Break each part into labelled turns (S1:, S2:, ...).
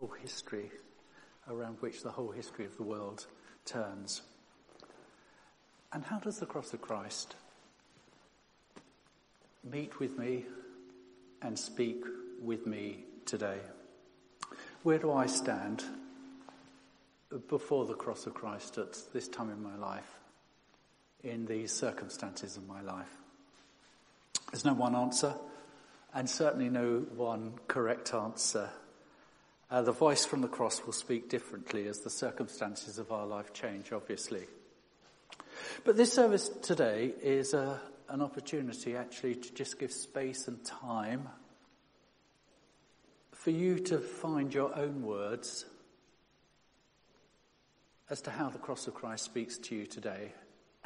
S1: whole history around which the whole history of the world turns. And how does the cross of Christ meet with me and speak with me today? Where do I stand before the cross of Christ at this time in my life, in these circumstances of my life? There's no one answer, and certainly no one correct answer. Uh, the voice from the cross will speak differently as the circumstances of our life change, obviously. But this service today is a, uh, an opportunity actually to just give space and time for you to find your own words as to how the cross of Christ speaks to you today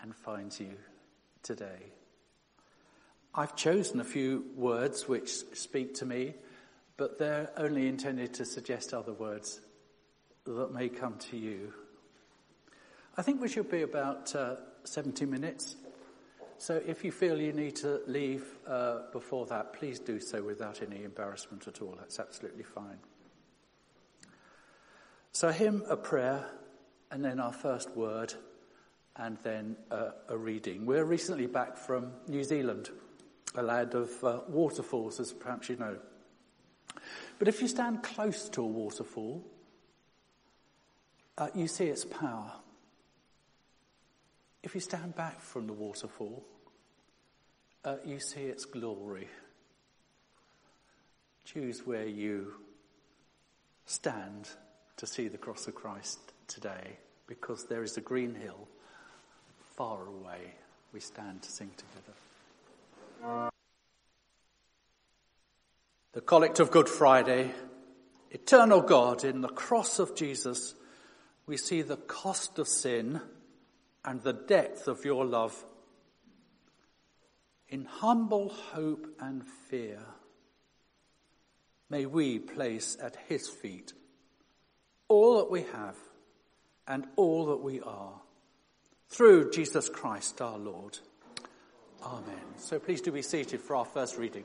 S1: and finds you today. I've chosen a few words which speak to me, but they're only intended to suggest other words that may come to you. I think we should be about uh, 70 minutes. So if you feel you need to leave uh, before that, please do so without any embarrassment at all. That's absolutely fine. So, a hymn, a prayer, and then our first word, and then uh, a reading. We're recently back from New Zealand a land of uh, waterfalls, as perhaps you know. But if you stand close to a waterfall, uh, you see its power. If you stand back from the waterfall, uh, you see its glory. Choose where you stand to see the cross of Christ today, because there is a green hill far away. We stand to sing together. The Collect of Good Friday, Eternal God, in the cross of Jesus, we see the cost of sin and the depth of your love. In humble hope and fear, may we place at his feet all that we have and all that we are through Jesus Christ our Lord. Amen. So please do be seated for our first reading.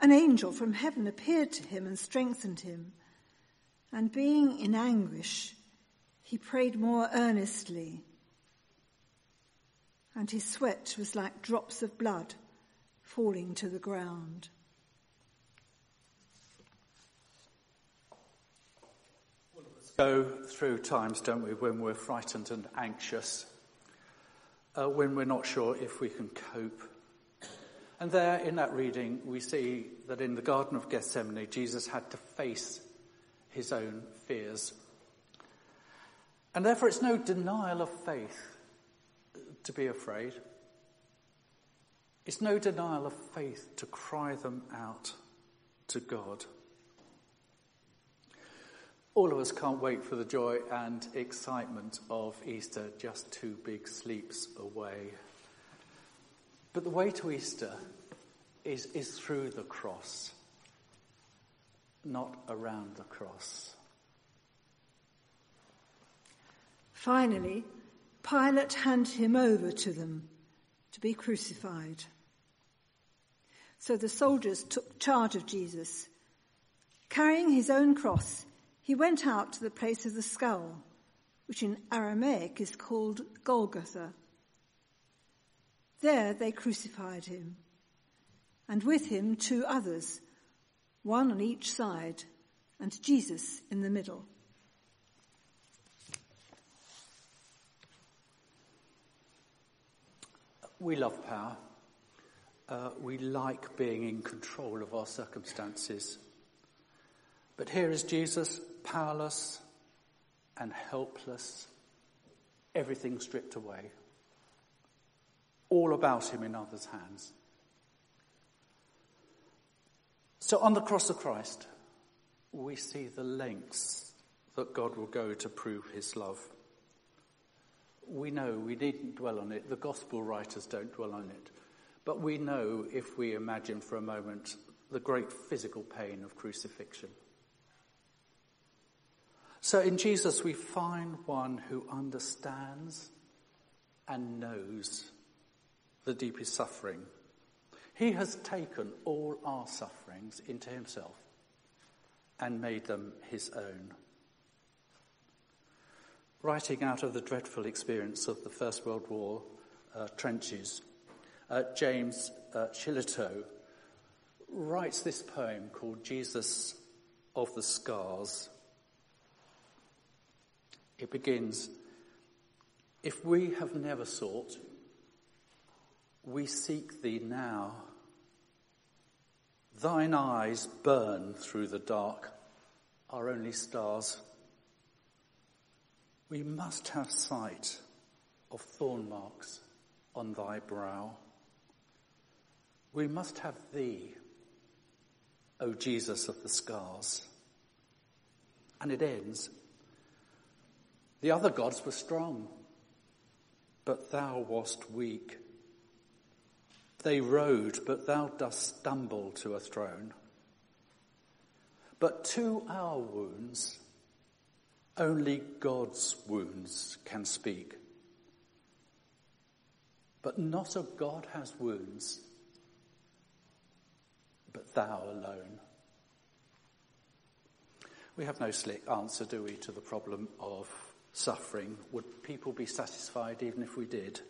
S2: An angel from heaven appeared to him and strengthened him. And being in anguish, he prayed more earnestly. And his sweat was like drops of blood falling to the ground.
S1: go through times, don't we, when we're frightened and anxious, uh, when we're not sure if we can cope. And there in that reading, we see that in the Garden of Gethsemane, Jesus had to face his own fears. And therefore, it's no denial of faith to be afraid. It's no denial of faith to cry them out to God. All of us can't wait for the joy and excitement of Easter, just two big sleeps away. But the way to Easter is, is through the cross, not around the cross.
S2: Finally, Pilate handed him over to them to be crucified. So the soldiers took charge of Jesus. Carrying his own cross, he went out to the place of the skull, which in Aramaic is called Golgotha. There they crucified him, and with him two others, one on each side, and Jesus in the middle.
S1: We love power. Uh, we like being in control of our circumstances. But here is Jesus powerless and helpless, everything stripped away. All about him in others' hands. So on the cross of Christ, we see the lengths that God will go to prove his love. We know we needn't dwell on it. The gospel writers don't dwell on it. But we know if we imagine for a moment the great physical pain of crucifixion. So in Jesus, we find one who understands and knows the deepest suffering. He has taken all our sufferings into himself and made them his own. Writing out of the dreadful experience of the First World War uh, trenches, uh, James uh, writes this poem called Jesus of the Scars. It begins, If we have never sought, we seek thee now. Thine eyes burn through the dark, our only stars. We must have sight of thorn marks on thy brow. We must have thee, O Jesus of the scars. And it ends, the other gods were strong, but thou wast weak. They rode, but thou dost stumble to a throne. But to our wounds, only God's wounds can speak. But not a God has wounds, but thou alone. We have no slick answer, do we, to the problem of suffering? Would people be satisfied even if we did?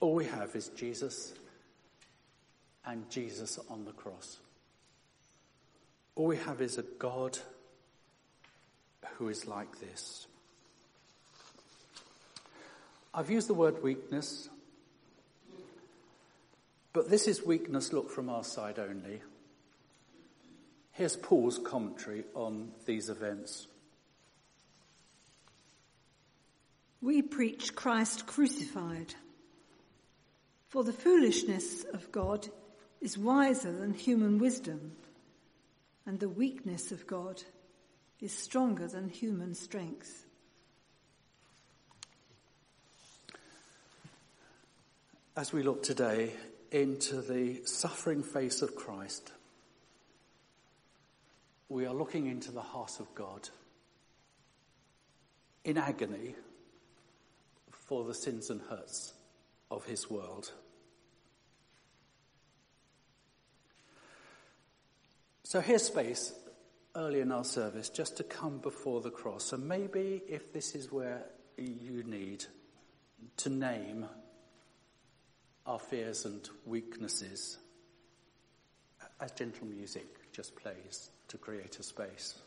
S1: All we have is Jesus and Jesus on the cross. All we have is a God who is like this. I've used the word weakness, but this is weakness looked from our side only. Here's Paul's commentary on these events.
S2: We preach Christ crucified. For the foolishness of God is wiser than human wisdom, and the weakness of God is stronger than human strength.
S1: As we look today into the suffering face of Christ, we are looking into the heart of God in agony for the sins and hurts of his world. So here's space early in our service just to come before the cross. And maybe if this is where you need to name our fears and weaknesses, as gentle music just plays to create a space.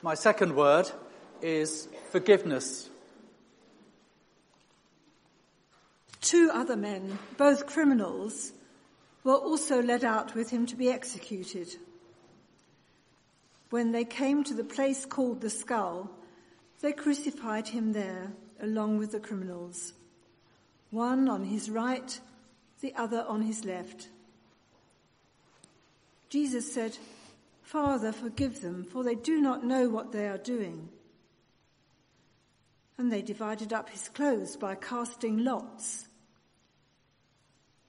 S1: My second word is forgiveness.
S2: Two other men, both criminals, were also led out with him to be executed. When they came to the place called the skull, they crucified him there along with the criminals, one on his right, the other on his left. Jesus said, Father, forgive them, for they do not know what they are doing. And they divided up his clothes by casting lots.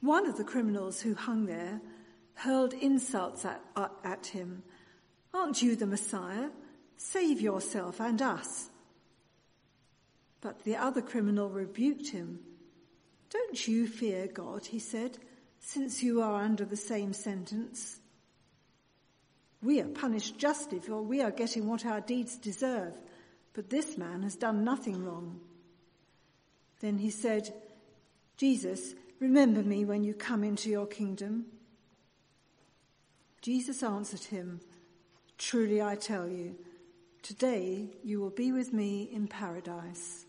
S2: One of the criminals who hung there hurled insults at, at him. Aren't you the Messiah? Save yourself and us. But the other criminal rebuked him. Don't you fear God, he said, since you are under the same sentence. We are punished justly for we are getting what our deeds deserve, but this man has done nothing wrong. Then he said, Jesus, remember me when you come into your kingdom. Jesus answered him, Truly I tell you, today you will be with me in paradise.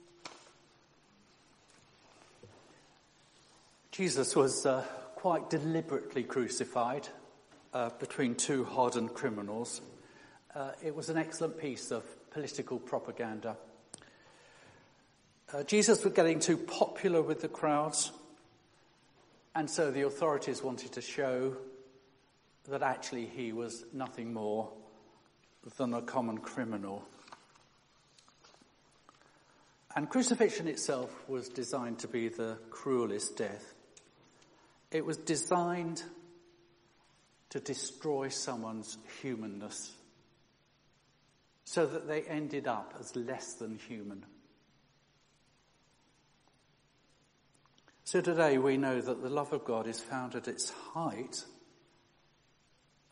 S1: Jesus was uh, quite deliberately crucified uh, between two hardened criminals. Uh, it was an excellent piece of political propaganda. Uh, Jesus was getting too popular with the crowds, and so the authorities wanted to show that actually he was nothing more than a common criminal. And crucifixion itself was designed to be the cruelest death. It was designed to destroy someone's humanness so that they ended up as less than human. So today we know that the love of God is found at its height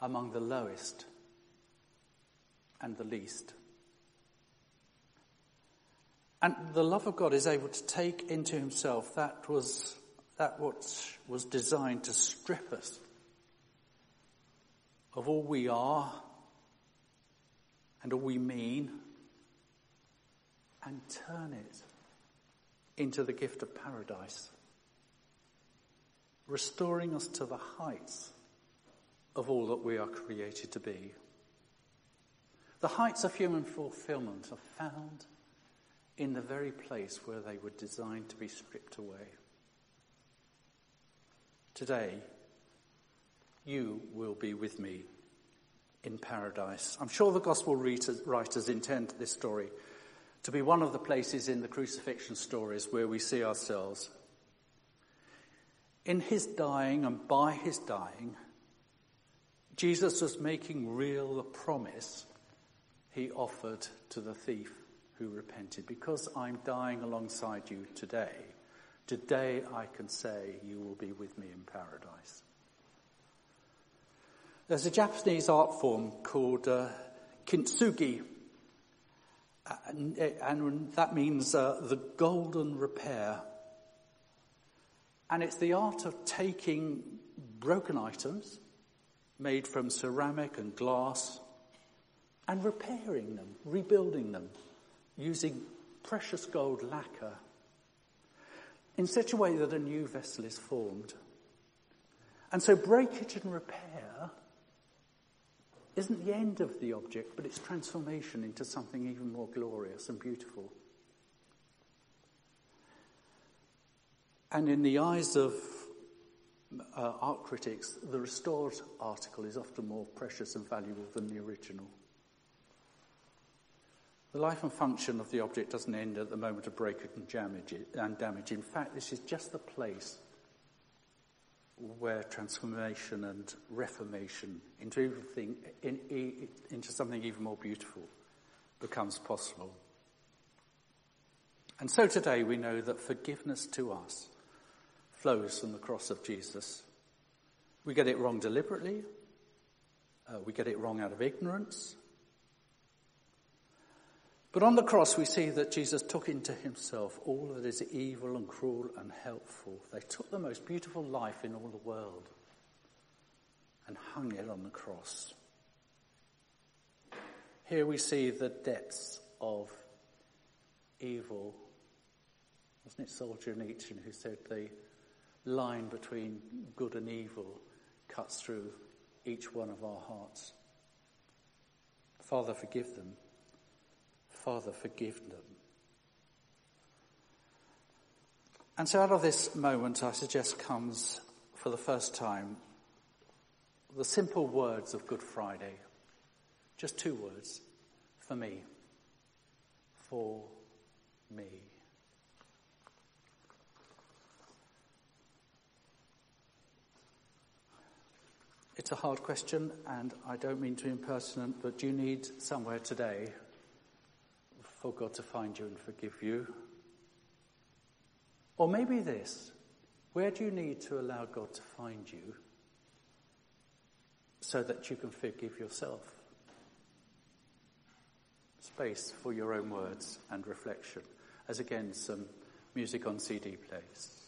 S1: among the lowest and the least. And the love of God is able to take into himself that was that which was designed to strip us of all we are and all we mean and turn it into the gift of paradise, restoring us to the heights of all that we are created to be. The heights of human fulfillment are found in the very place where they were designed to be stripped away. Today, you will be with me in paradise. I'm sure the gospel writers intend this story to be one of the places in the crucifixion stories where we see ourselves. In his dying and by his dying, Jesus was making real the promise he offered to the thief who repented. Because I'm dying alongside you today, Today I can say you will be with me in paradise. There's a Japanese art form called uh, kintsugi, and, and that means uh, the golden repair. And it's the art of taking broken items made from ceramic and glass and repairing them, rebuilding them using precious gold lacquer in such a way that a new vessel is formed. And so breakage and repair isn't the end of the object, but its transformation into something even more glorious and beautiful. And in the eyes of uh, art critics, the restored article is often more precious and valuable than the original. The life and function of the object doesn't end at the moment of breakage and damage. In fact, this is just the place where transformation and reformation into, in, in, into something even more beautiful becomes possible. And so today we know that forgiveness to us flows from the cross of Jesus. We get it wrong deliberately. Uh, we get it wrong out of ignorance. But on the cross, we see that Jesus took into himself all that is evil and cruel and helpful. They took the most beautiful life in all the world and hung it on the cross. Here we see the depths of evil. Wasn't it Solzhenitsyn who said the line between good and evil cuts through each one of our hearts? Father, forgive them. Father, forgive them. And so out of this moment, I suggest comes for the first time the simple words of Good Friday. Just two words. For me. For me. It's a hard question, and I don't mean to be impertinent, but do you need somewhere today for God to find you and forgive you. Or maybe this where do you need to allow God to find you so that you can forgive yourself? Space for your own words and reflection, as again, some music on CD plays.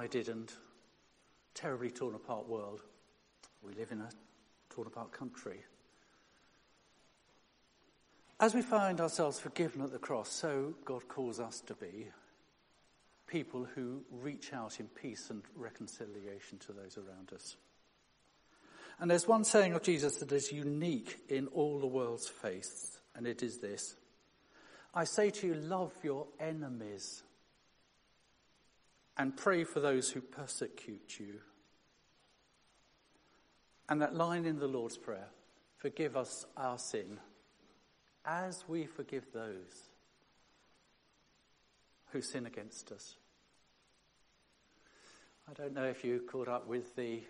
S1: Divided and terribly torn apart world. We live in a torn apart country. As we find ourselves forgiven at the cross, so God calls us to be people who reach out in peace and reconciliation to those around us. And there's one saying of Jesus that is unique in all the world's faiths, and it is this I say to you, love your enemies and pray for those who persecute you. And that line in the Lord's Prayer forgive us our sin as we forgive those who sin against us. I don't know if you caught up with the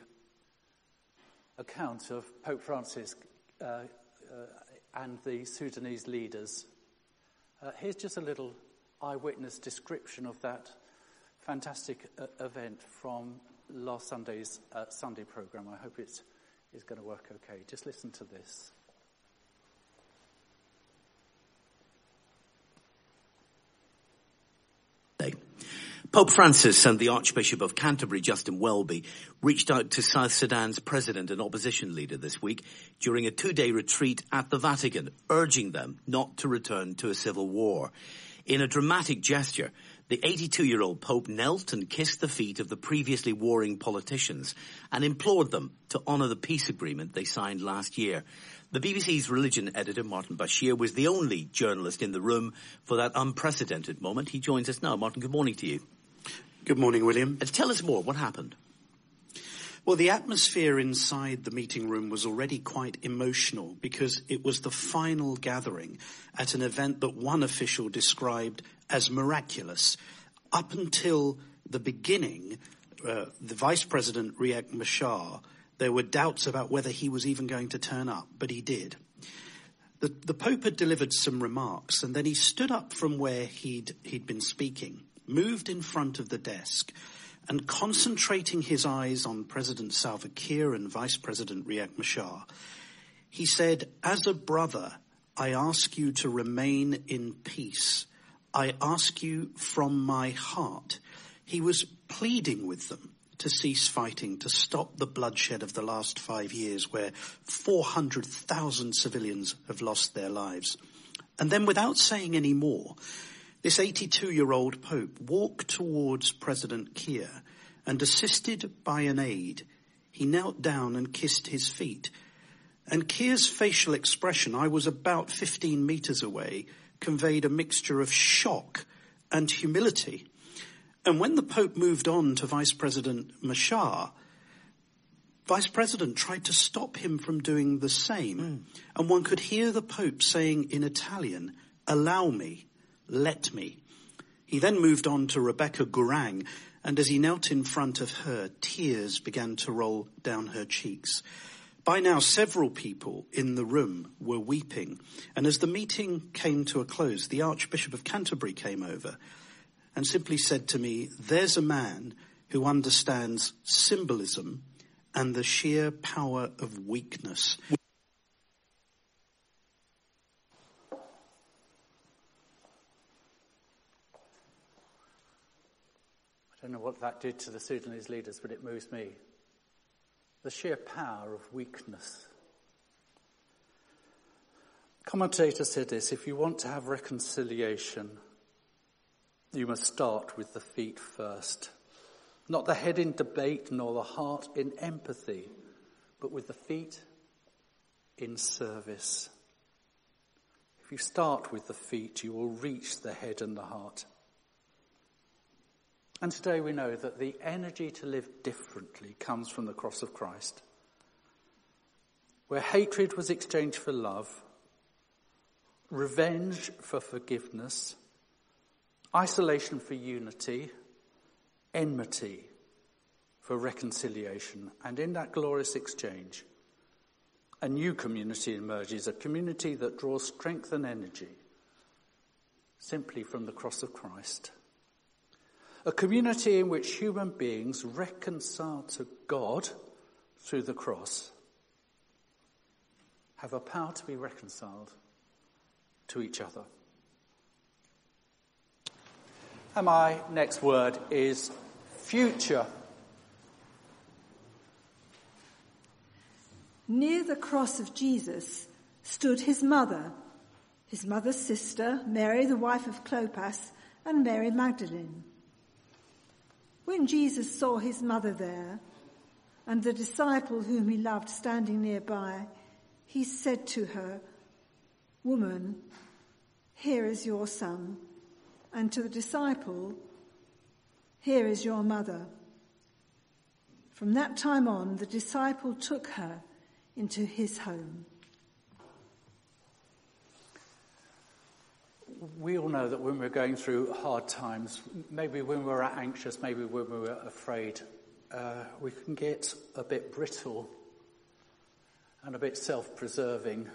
S1: account of Pope Francis uh, uh, and the Sudanese leaders. Uh, here's just a little eyewitness description of that fantastic uh, event from last Sunday's uh, Sunday program. I hope it's, going to work okay. Just listen to this.
S3: Pope Francis and the Archbishop of Canterbury, Justin Welby, reached out to South Sudan's president and opposition leader this week during a two-day retreat at the Vatican, urging them not to return to a civil war. In a dramatic gesture, the 82-year-old Pope knelt and kissed the feet of the previously warring politicians and implored them to honour the peace agreement they signed last year. The BBC's religion editor, Martin Bashir, was the only journalist in the room for that unprecedented moment. He joins us now. Martin, good morning to you.
S4: Good morning, William.
S3: And tell us more. What happened?
S4: Well, the atmosphere inside the meeting room was already quite emotional because it was the final gathering at an event that one official described as miraculous. Up until the beginning, uh, the Vice President Riek Machar, there were doubts about whether he was even going to turn up, but he did. The, the Pope had delivered some remarks and then he stood up from where he'd, he'd been speaking moved in front of the desk and concentrating his eyes on President Salva Kiir and Vice President Riek Machar, he said, as a brother, I ask you to remain in peace. I ask you from my heart. He was pleading with them to cease fighting, to stop the bloodshed of the last five years where 400,000 civilians have lost their lives. And then without saying any more, this 82 year old Pope walked towards President Kiir and assisted by an aide, he knelt down and kissed his feet. And Kiir's facial expression, I was about 15 meters away, conveyed a mixture of shock and humility. And when the Pope moved on to Vice President Machar, Vice President tried to stop him from doing the same. Mm. And one could hear the Pope saying in Italian, allow me let me. He then moved on to Rebecca Garang, and as he knelt in front of her, tears began to roll down her cheeks. By now, several people in the room were weeping, and as the meeting came to a close, the Archbishop of Canterbury came over and simply said to me, There's a man who understands symbolism and the sheer power of weakness.
S1: I don't know what that did to the Sudanese leaders, but it moves me. The sheer power of weakness. Commentator said this if you want to have reconciliation, you must start with the feet first. Not the head in debate nor the heart in empathy, but with the feet in service. If you start with the feet, you will reach the head and the heart. And today we know that the energy to live differently comes from the cross of Christ. Where hatred was exchanged for love, revenge for forgiveness, isolation for unity, enmity for reconciliation. And in that glorious exchange, a new community emerges, a community that draws strength and energy simply from the cross of Christ. A community in which human beings reconciled to God through the cross have a power to be reconciled to each other. And my next word is future.
S2: Near the cross of Jesus stood his mother, his mother's sister, Mary, the wife of Clopas, and Mary Magdalene. When Jesus saw his mother there and the disciple whom he loved standing nearby, he said to her, Woman, here is your son. And to the disciple, here is your mother. From that time on, the disciple took her into his home.
S1: We all know that when we're going through hard times, maybe when we're anxious, maybe when we're afraid, uh, we can get a bit brittle and a bit self-preserving.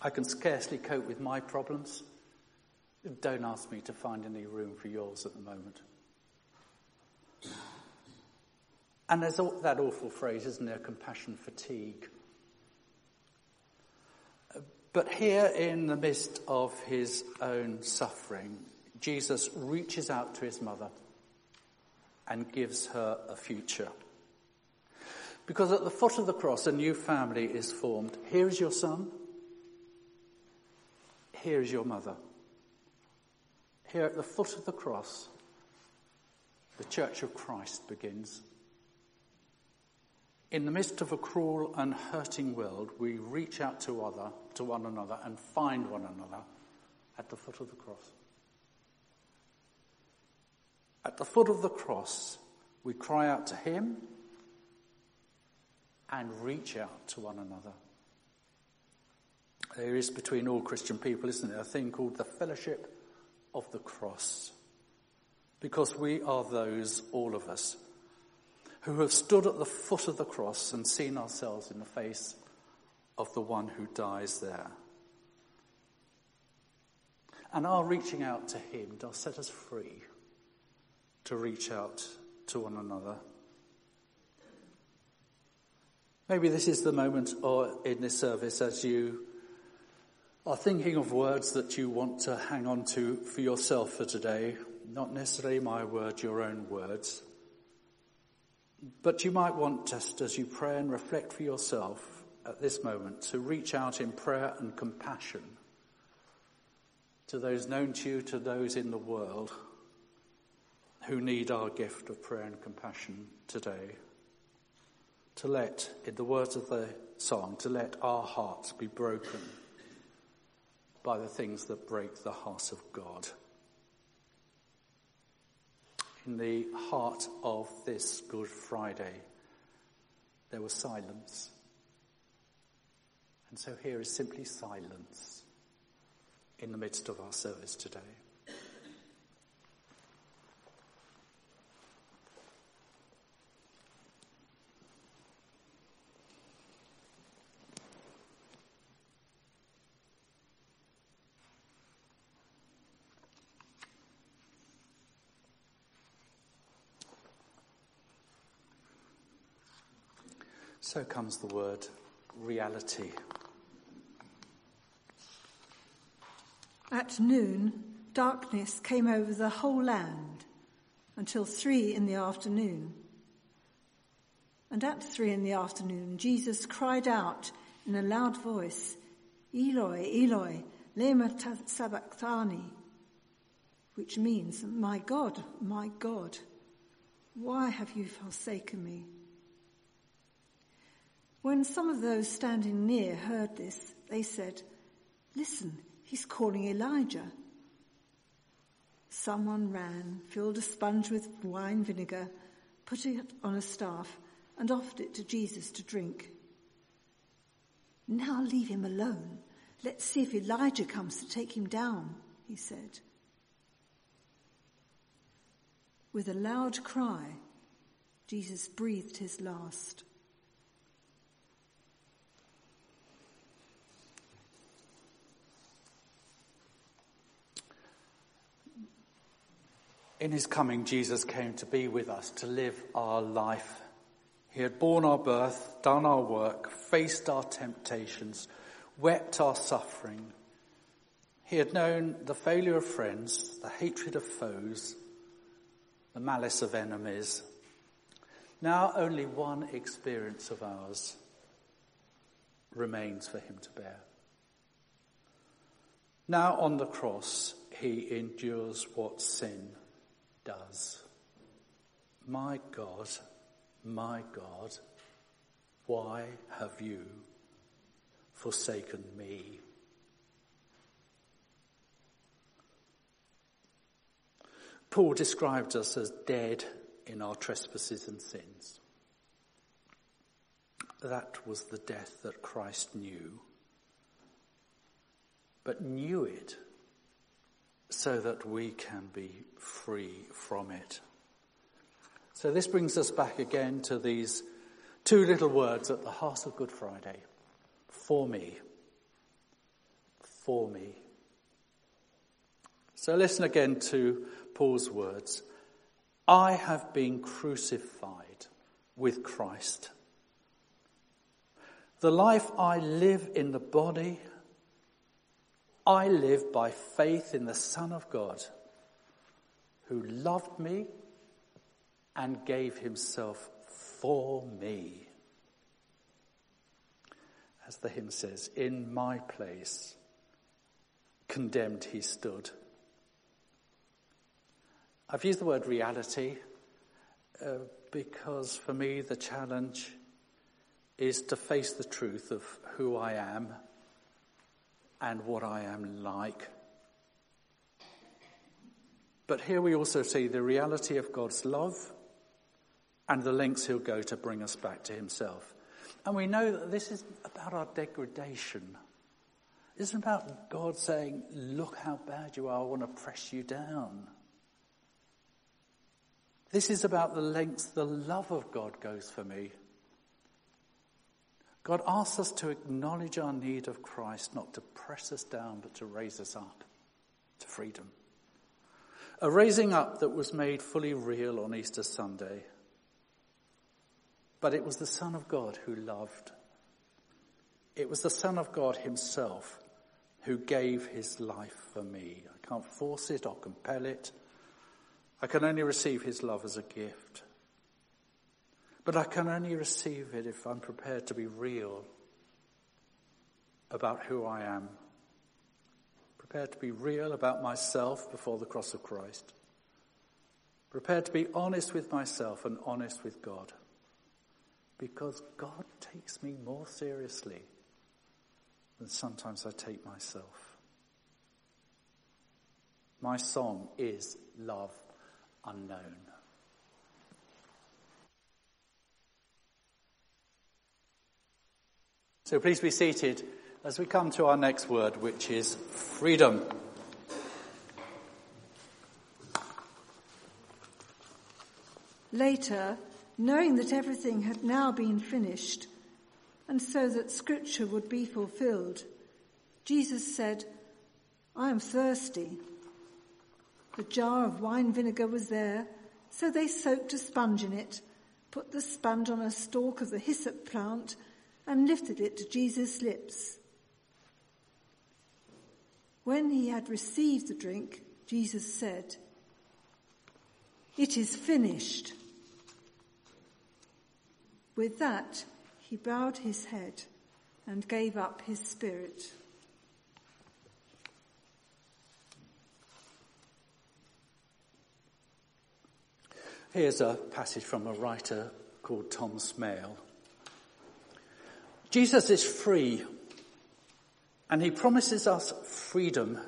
S1: I can scarcely cope with my problems. Don't ask me to find any room for yours at the moment. And there's that awful phrase, isn't there? Compassion fatigue. But here in the midst of his own suffering, Jesus reaches out to his mother and gives her a future. Because at the foot of the cross, a new family is formed. Here is your son. Here is your mother. Here at the foot of the cross, the Church of Christ begins. In the midst of a cruel and hurting world, we reach out to other, to one another and find one another at the foot of the cross. At the foot of the cross, we cry out to Him and reach out to one another. There is between all Christian people, isn't there, a thing called the fellowship of the cross. Because we are those, all of us, who have stood at the foot of the cross and seen ourselves in the face of the one who dies there. And our reaching out to him does set us free to reach out to one another. Maybe this is the moment or in this service as you are thinking of words that you want to hang on to for yourself for today, not necessarily my words, your own words. But you might want just as you pray and reflect for yourself at this moment to reach out in prayer and compassion to those known to you, to those in the world who need our gift of prayer and compassion today. To let, in the words of the song, to let our hearts be broken by the things that break the heart of God. In the heart of this Good Friday, there was silence. And so here is simply silence in the midst of our service today. So comes the word reality.
S2: At noon, darkness came over the whole land until three in the afternoon. And at three in the afternoon, Jesus cried out in a loud voice, Eloi, Eloi, lema sabachthani, which means, my God, my God, why have you forsaken me? When some of those standing near heard this, they said, Listen, he's calling Elijah. Someone ran, filled a sponge with wine vinegar, put it on a staff, and offered it to Jesus to drink. Now leave him alone. Let's see if Elijah comes to take him down, he said. With a loud cry, Jesus breathed his last.
S1: In his coming, Jesus came to be with us, to live our life. He had borne our birth, done our work, faced our temptations, wept our suffering. He had known the failure of friends, the hatred of foes, the malice of enemies. Now only one experience of ours remains for him to bear. Now on the cross, he endures what sin does. My God, my God, why have you forsaken me? Paul described us as dead in our trespasses and sins. That was the death that Christ knew, but knew it so that we can be free from it. So this brings us back again to these two little words at the heart of Good Friday. For me. For me. So listen again to Paul's words. I have been crucified with Christ. The life I live in the body, I live by faith in the Son of God, who loved me and gave himself for me. As the hymn says, in my place, condemned he stood. I've used the word reality uh, because for me the challenge is to face the truth of who I am and what I am like. But here we also see the reality of God's love and the lengths he'll go to bring us back to himself. And we know that this is about our degradation. It isn't about God saying, look how bad you are, I want to press you down. This is about the lengths the love of God goes for me. God asks us to acknowledge our need of Christ, not to press us down, but to raise us up to freedom. A raising up that was made fully real on Easter Sunday but it was the Son of God who loved. It was the Son of God himself who gave his life for me. I can't force it or compel it. I can only receive his love as a gift. But I can only receive it if I'm prepared to be real about who I am. Prepared to be real about myself before the cross of Christ. Prepared to be honest with myself and honest with God because God takes me more seriously than sometimes I take myself. My song is Love Unknown. So please be seated as we come to our next word, which is freedom.
S2: Later, knowing that everything had now been finished, and so that scripture would be fulfilled, Jesus said, I am thirsty. The jar of wine vinegar was there, so they soaked a sponge in it, put the sponge on a stalk of the hyssop plant, and lifted it to Jesus' lips. When he had received the drink, Jesus said, It is finished. With that, he bowed his head and gave up his spirit.
S1: Here's a passage from a writer called Tom Smail. Jesus is free and he promises us freedom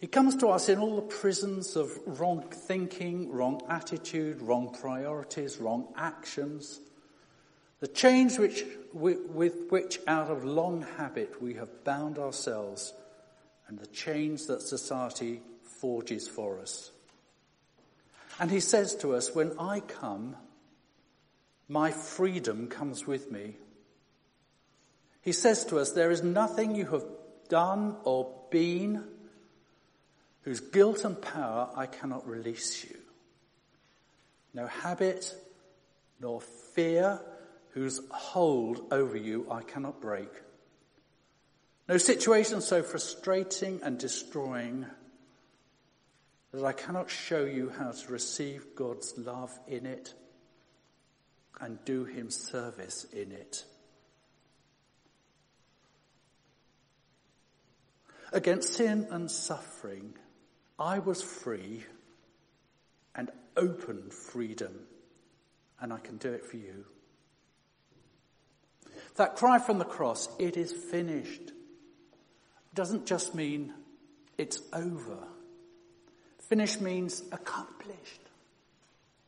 S1: he comes to us in all the prisons of wrong thinking, wrong attitude, wrong priorities, wrong actions. The chains which, with which out of long habit we have bound ourselves and the chains that society forges for us. And he says to us, when I come, my freedom comes with me. He says to us, there is nothing you have done or been whose guilt and power I cannot release you. No habit nor fear whose hold over you I cannot break. No situation so frustrating and destroying that I cannot show you how to receive God's love in it and do Him service in it. Against sin and suffering, I was free and open freedom, and I can do it for you. That cry from the cross, it is finished, doesn't just mean it's over. Finished means accomplished.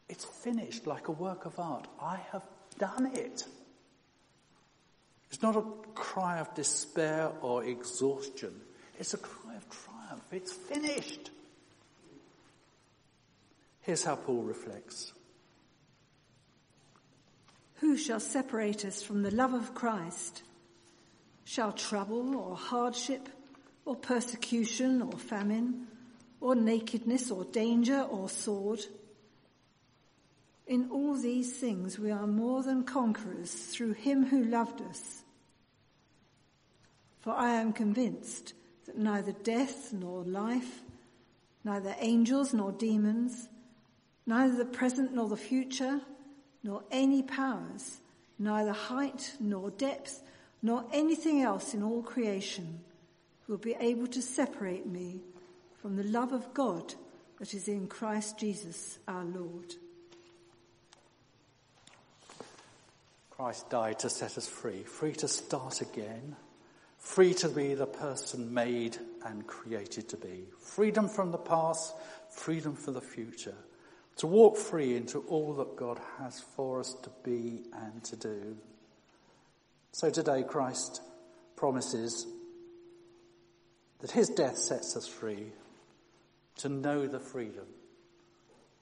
S1: It's finished like a work of art. I have done it. It's not a cry of despair or exhaustion. It's a cry of triumph. It's finished. Here's how Paul reflects.
S2: Who shall separate us from the love of Christ? Shall trouble or hardship or persecution or famine or nakedness or danger or sword? In all these things we are more than conquerors through him who loved us. For I am convinced that neither death nor life, neither angels nor demons, neither the present nor the future, nor any powers, neither height nor depth, nor anything else in all creation will be able to separate me from the love of God that is in Christ Jesus our Lord.
S1: Christ died to set us free, free to start again, free to be the person made and created to be, freedom from the past, freedom for the future, to walk free into all that God has for us to be and to do. So today Christ promises that his death sets us free to know the freedom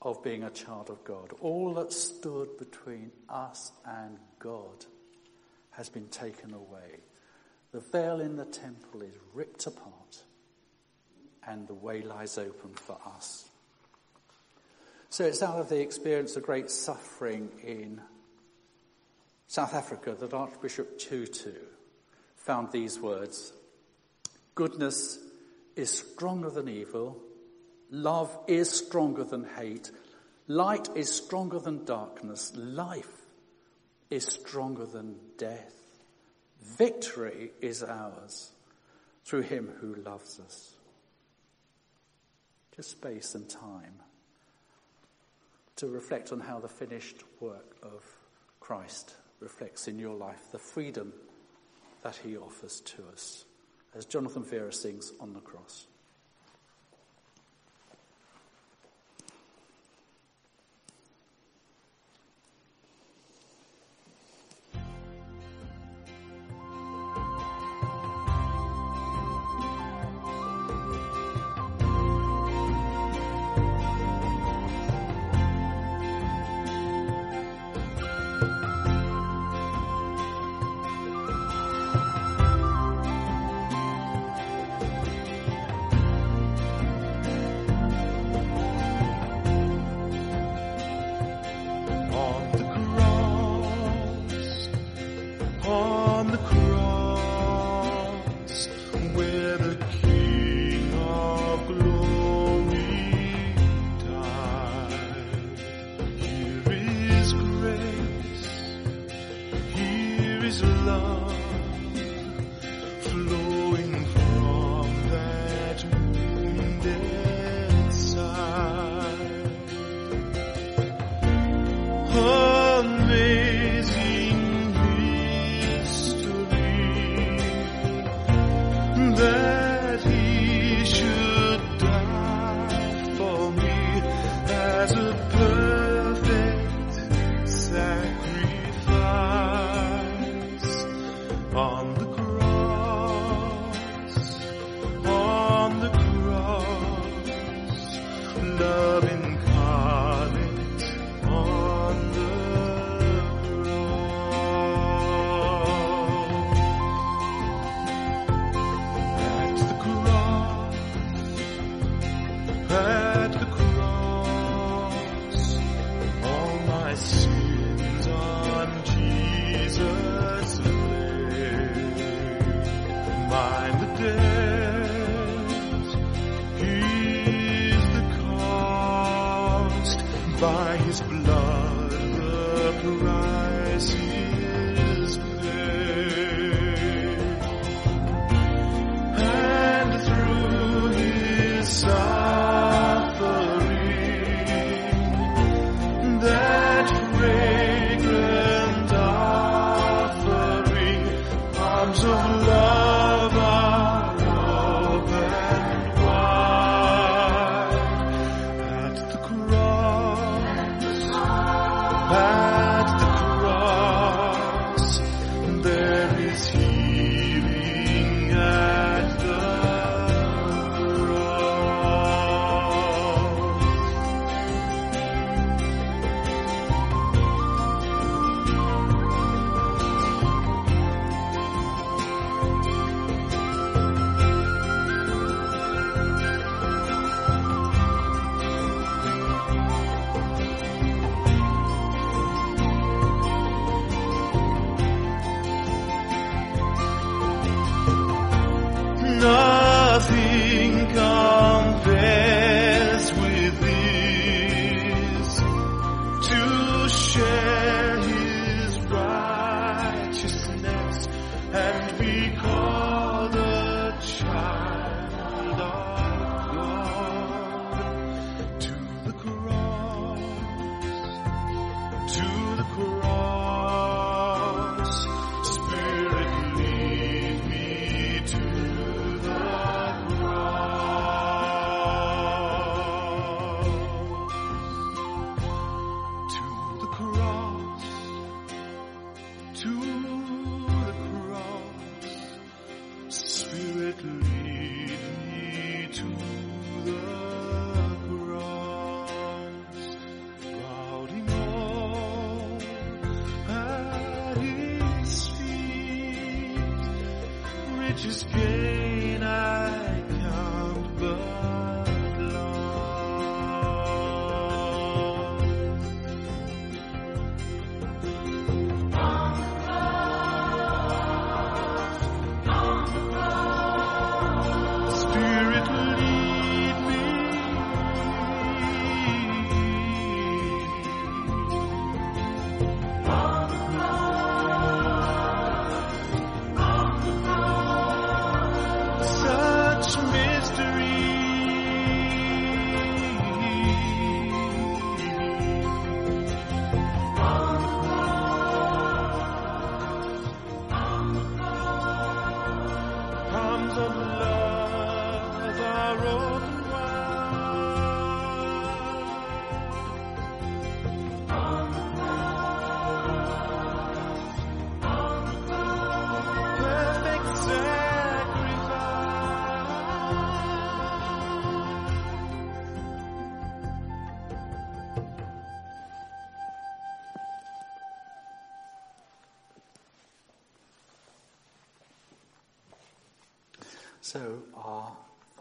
S1: of being a child of God. All that stood between us and God has been taken away. The veil in the temple is ripped apart and the way lies open for us. So it's out of the experience of great suffering in South Africa that Archbishop Tutu found these words. Goodness is stronger than evil. Love is stronger than hate. Light is stronger than darkness. Life is stronger than death. Victory is ours through him who loves us. Just space and time to reflect on how the finished work of Christ reflects in your life, the freedom that he offers to us, as Jonathan Veira sings on the cross.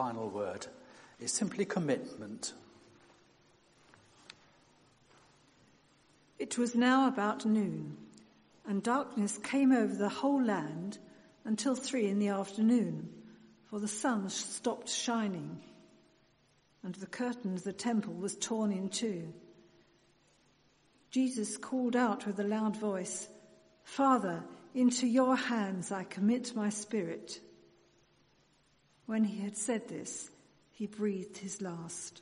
S1: Final word is simply commitment.
S2: It was now about noon, and darkness came over the whole land until three in the afternoon, for the sun stopped shining, and the curtain of the temple was torn in two. Jesus called out with a loud voice, Father, into your hands I commit my spirit. When he had said this, he breathed his last.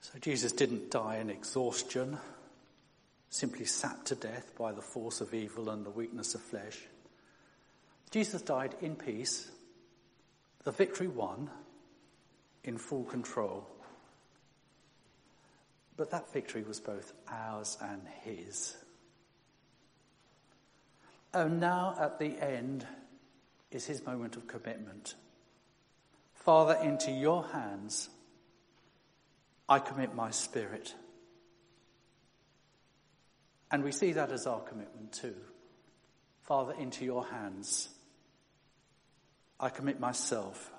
S1: So, Jesus didn't die in exhaustion, simply sat to death by the force of evil and the weakness of flesh. Jesus died in peace, the victory won, in full control. But that victory was both ours and his. And now at the end is his moment of commitment. Father, into your hands I commit my spirit. And we see that as our commitment too. Father, into your hands I commit myself.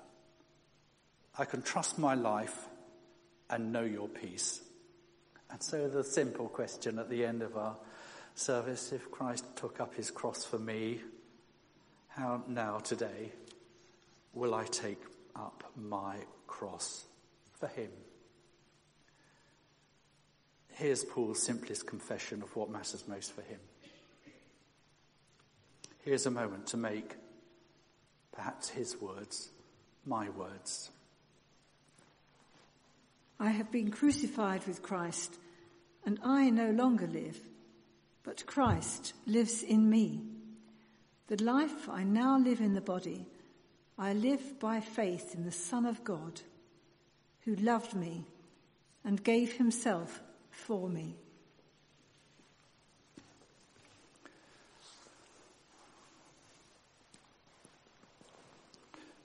S1: I can trust my life and know your peace. And so the simple question at the end of our service, if Christ took up his cross for me, how now today will I take up my cross for him. Here's Paul's simplest confession of what matters most for him. Here's a moment to make perhaps his words my words.
S2: I have been crucified with Christ, and I no longer live, but Christ lives in me. The life I now live in the body, I live by faith in the Son of God, who loved me and gave himself for me.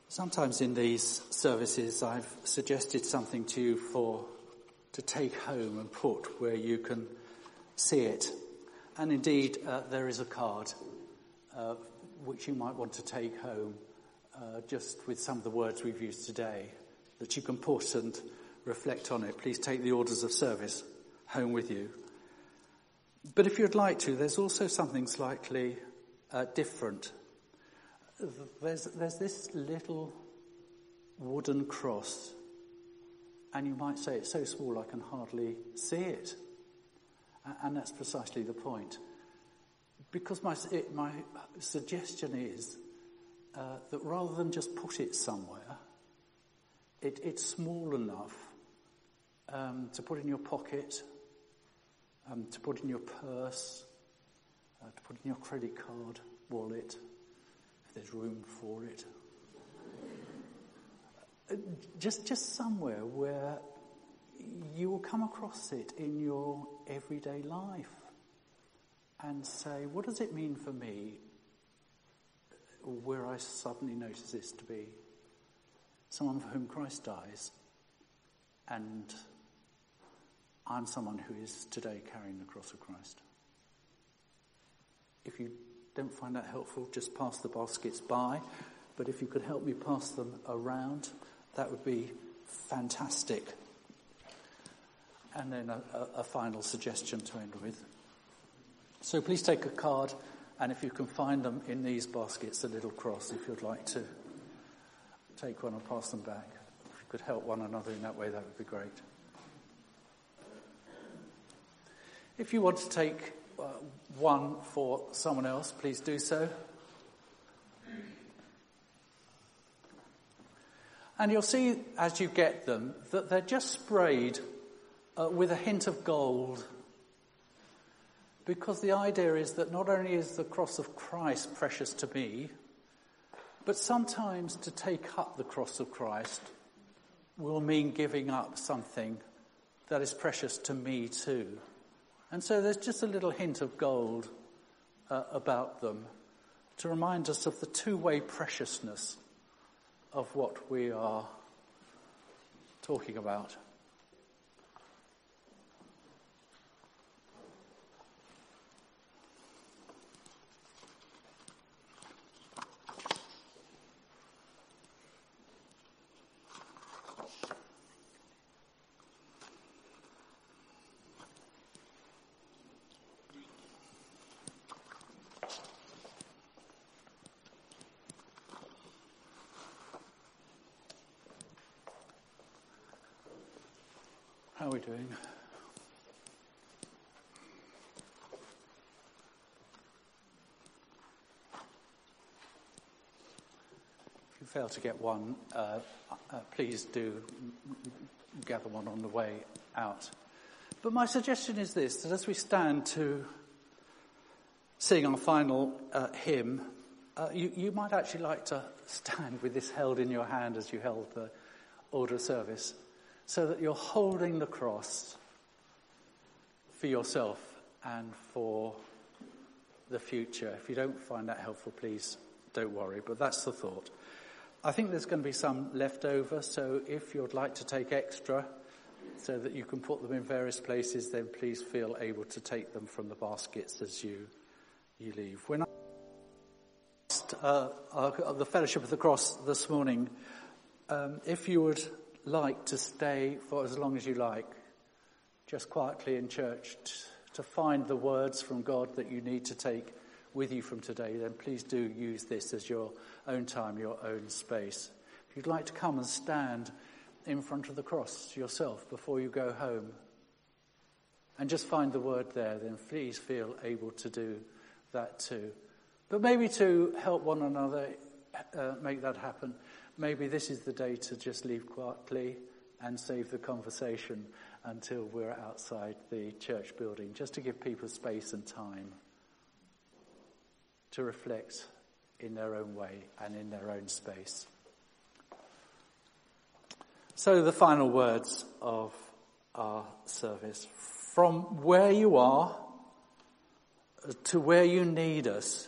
S1: Sometimes in these services, I've suggested something to you for to take home and put where you can see it. And indeed, uh, there is a card uh, which you might want to take home, uh, just with some of the words we've used today, that you can put and reflect on it. Please take the orders of service home with you. But if you'd like to, there's also something slightly uh, different there's, there's this little wooden cross, and you might say it's so small I can hardly see it. And that's precisely the point. Because my, it, my suggestion is uh, that rather than just put it somewhere, it, it's small enough um, to put in your pocket, um, to put in your purse, uh, to put in your credit card, wallet, if there's room for it. Just, just somewhere where you will come across it in your everyday life and say, what does it mean for me where I suddenly notice this to be someone for whom Christ dies and I'm someone who is today carrying the cross of Christ. If you don't find that helpful, just pass the baskets by. But if you could help me pass them around, that would be fantastic. And then a, a, final suggestion to end with. So please take a card, and if you can find them in these baskets, a little cross, if you'd like to take one and pass them back. If you could help one another in that way, that would be great. If you want to take uh, one for someone else, please do so. And you'll see as you get them that they're just sprayed uh, with a hint of gold. Because the idea is that not only is the cross of Christ precious to me, but sometimes to take up the cross of Christ will mean giving up something that is precious to me too. And so there's just a little hint of gold uh, about them to remind us of the two-way preciousness of what we are talking about. Doing? If you fail to get one, uh, uh, please do gather one on the way out. But my suggestion is this, that as we stand to sing our final uh, hymn, uh, you, you might actually like to stand with this held in your hand as you held the order of service so that you're holding the cross for yourself and for the future. If you don't find that helpful, please don't worry, but that's the thought. I think there's going to be some left over, so if you'd like to take extra so that you can put them in various places, then please feel able to take them from the baskets as you, you leave. When I uh, uh, the Fellowship of the Cross this morning, um, if you would like to stay for as long as you like, just quietly in church, t- to find the words from God that you need to take with you from today, then please do use this as your own time, your own space. If you'd like to come and stand in front of the cross yourself before you go home and just find the word there, then please feel able to do that too. But maybe to help one another uh, make that happen, maybe this is the day to just leave quietly and save the conversation until we're outside the church building, just to give people space and time to reflect in their own way and in their own space. So, the final words of our service. From where you are to where you need us,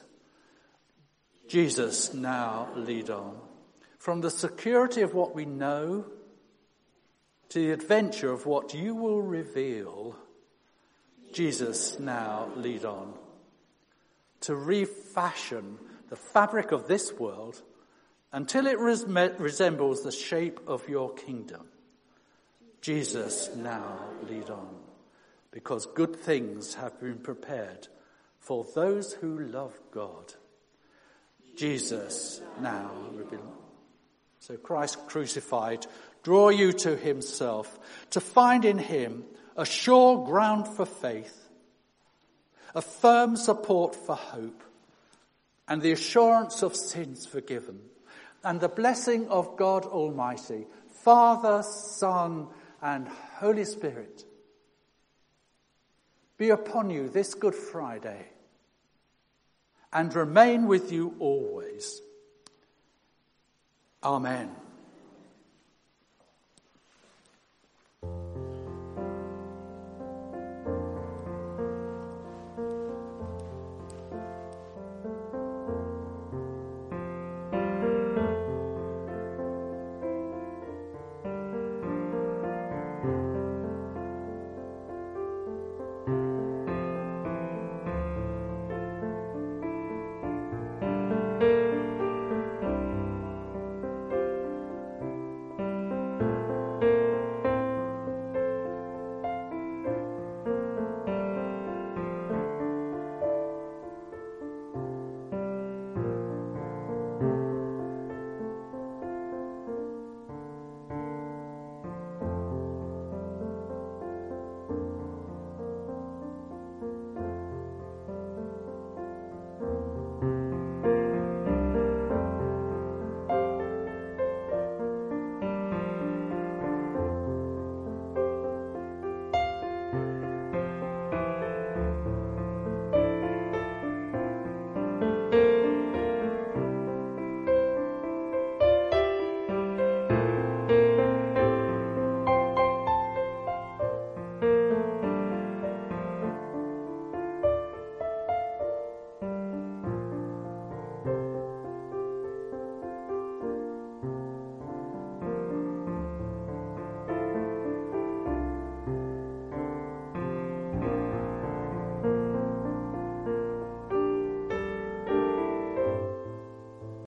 S1: Jesus, now lead on. From the security of what we know to the adventure of what you will reveal, Jesus, now lead on. To refashion the fabric of this world until it res- resembles the shape of your kingdom. Jesus, now lead on, because good things have been prepared for those who love God. Jesus, now reveal. So Christ crucified, draw you to himself, to find in him a sure ground for faith, a firm support for hope, and the assurance of sins forgiven, and the blessing of God Almighty, Father, Son, and Holy Spirit be upon you this Good Friday and remain with you always. Amen.